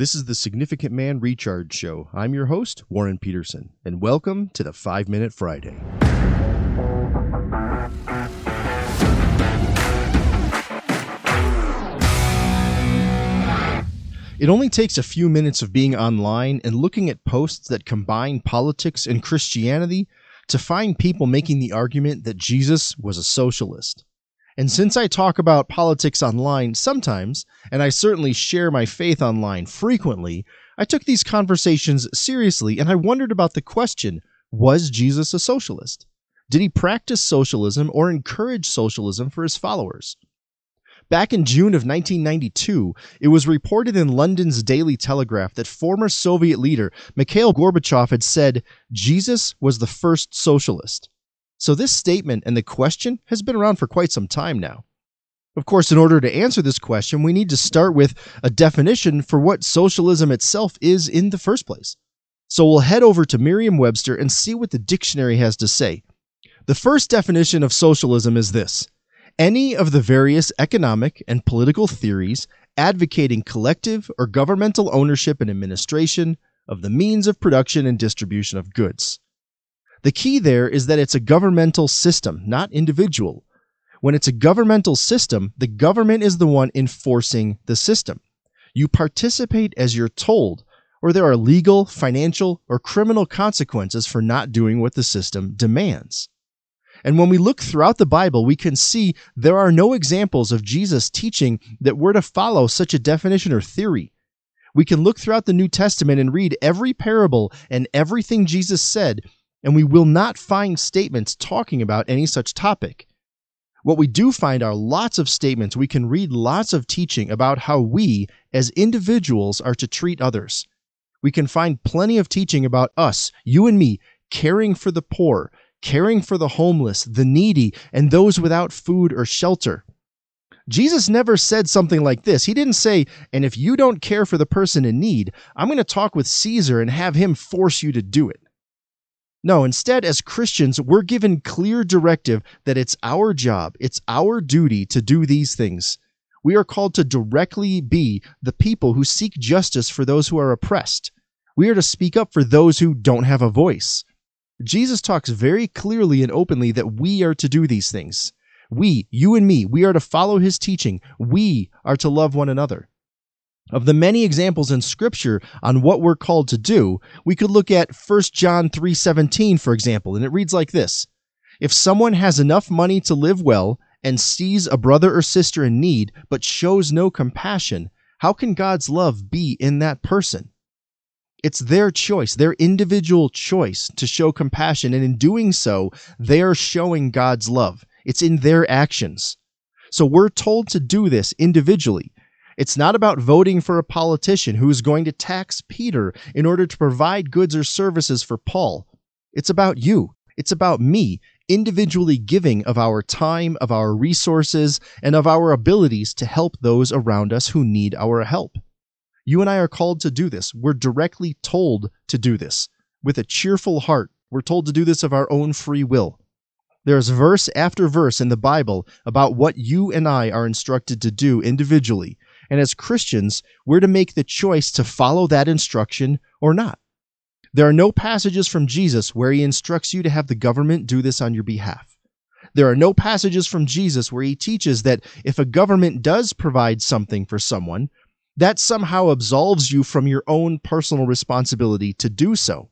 This is the Significant Man Recharge Show. I'm your host, Warren Peterson, and welcome to the 5 Minute Friday. It only takes a few minutes of being online and looking at posts that combine politics and Christianity to find people making the argument that Jesus was a socialist. And since I talk about politics online sometimes, and I certainly share my faith online frequently, I took these conversations seriously and I wondered about the question was Jesus a socialist? Did he practice socialism or encourage socialism for his followers? Back in June of 1992, it was reported in London's Daily Telegraph that former Soviet leader Mikhail Gorbachev had said Jesus was the first socialist. So this statement and the question has been around for quite some time now. Of course, in order to answer this question, we need to start with a definition for what socialism itself is in the first place. So we'll head over to Merriam Webster and see what the dictionary has to say. The first definition of socialism is this any of the various economic and political theories advocating collective or governmental ownership and administration of the means of production and distribution of goods. The key there is that it's a governmental system, not individual. When it's a governmental system, the government is the one enforcing the system. You participate as you're told, or there are legal, financial, or criminal consequences for not doing what the system demands. And when we look throughout the Bible, we can see there are no examples of Jesus teaching that we're to follow such a definition or theory. We can look throughout the New Testament and read every parable and everything Jesus said, and we will not find statements talking about any such topic. What we do find are lots of statements. We can read lots of teaching about how we, as individuals, are to treat others. We can find plenty of teaching about us, you and me, caring for the poor, caring for the homeless, the needy, and those without food or shelter. Jesus never said something like this. He didn't say, and if you don't care for the person in need, I'm going to talk with Caesar and have him force you to do it. No, instead, as Christians, we're given clear directive that it's our job, it's our duty to do these things. We are called to directly be the people who seek justice for those who are oppressed. We are to speak up for those who don't have a voice. Jesus talks very clearly and openly that we are to do these things. We, you and me, we are to follow his teaching. We are to love one another. Of the many examples in scripture on what we're called to do, we could look at 1 John 3:17 for example, and it reads like this: If someone has enough money to live well and sees a brother or sister in need but shows no compassion, how can God's love be in that person? It's their choice, their individual choice to show compassion. And in doing so, they are showing God's love. It's in their actions. So we're told to do this individually. It's not about voting for a politician who is going to tax Peter in order to provide goods or services for Paul. It's about you. It's about me individually giving of our time, of our resources, and of our abilities to help those around us who need our help. You and I are called to do this. We're directly told to do this. With a cheerful heart, we're told to do this of our own free will. There's verse after verse in the Bible about what you and I are instructed to do individually. And as Christians, we're to make the choice to follow that instruction or not. There are no passages from Jesus where he instructs you to have the government do this on your behalf. There are no passages from Jesus where he teaches that if a government does provide something for someone, that somehow absolves you from your own personal responsibility to do so.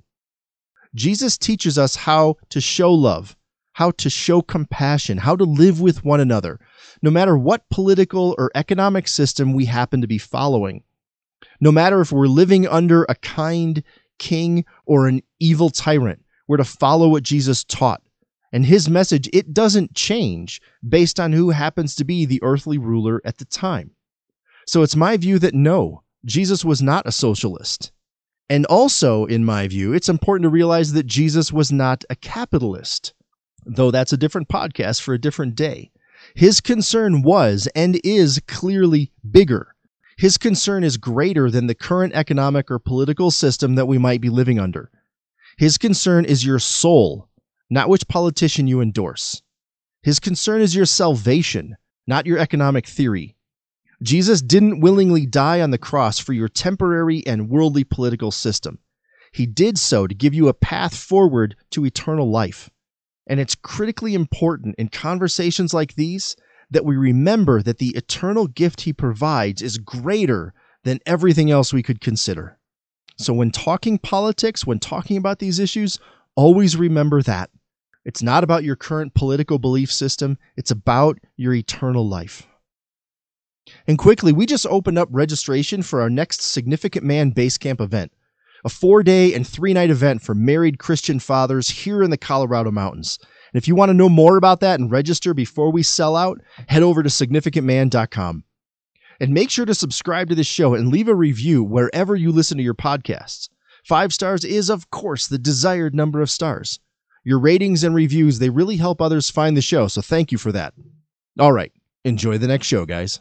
Jesus teaches us how to show love, how to show compassion, how to live with one another, no matter what political or economic system we happen to be following. No matter if we're living under a kind king or an evil tyrant, we're to follow what Jesus taught. And his message, it doesn't change based on who happens to be the earthly ruler at the time. So it's my view that no, Jesus was not a socialist. And also, in my view, it's important to realize that Jesus was not a capitalist, though that's a different podcast for a different day. His concern was and is clearly bigger. His concern is greater than the current economic or political system that we might be living under. His concern is your soul, not which politician you endorse. His concern is your salvation, not your economic theory. Jesus didn't willingly die on the cross for your temporary and worldly political system. He did so to give you a path forward to eternal life. And it's critically important in conversations like these that we remember that the eternal gift he provides is greater than everything else we could consider. So, when talking politics, when talking about these issues, always remember that. It's not about your current political belief system, it's about your eternal life. And quickly, we just opened up registration for our next Significant Man Basecamp event, a four day and three night event for married Christian fathers here in the Colorado Mountains. And if you want to know more about that and register before we sell out, head over to significantman.com. And make sure to subscribe to this show and leave a review wherever you listen to your podcasts. Five stars is, of course, the desired number of stars. Your ratings and reviews, they really help others find the show, so thank you for that. All right, enjoy the next show, guys.